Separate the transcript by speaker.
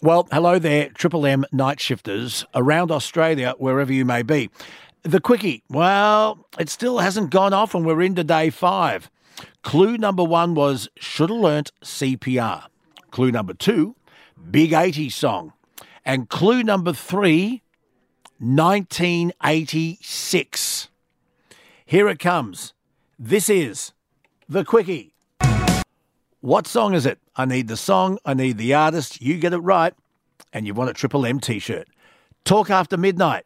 Speaker 1: Well, hello there, Triple M night shifters around Australia, wherever you may be. The quickie, well, it still hasn't gone off, and we're into day five. Clue number one was should have learnt CPR. Clue number two, big 80s song. And clue number three, 1986. Here it comes. This is the quickie. What song is it? I need the song, I need the artist. You get it right, and you want a Triple M t shirt. Talk after midnight.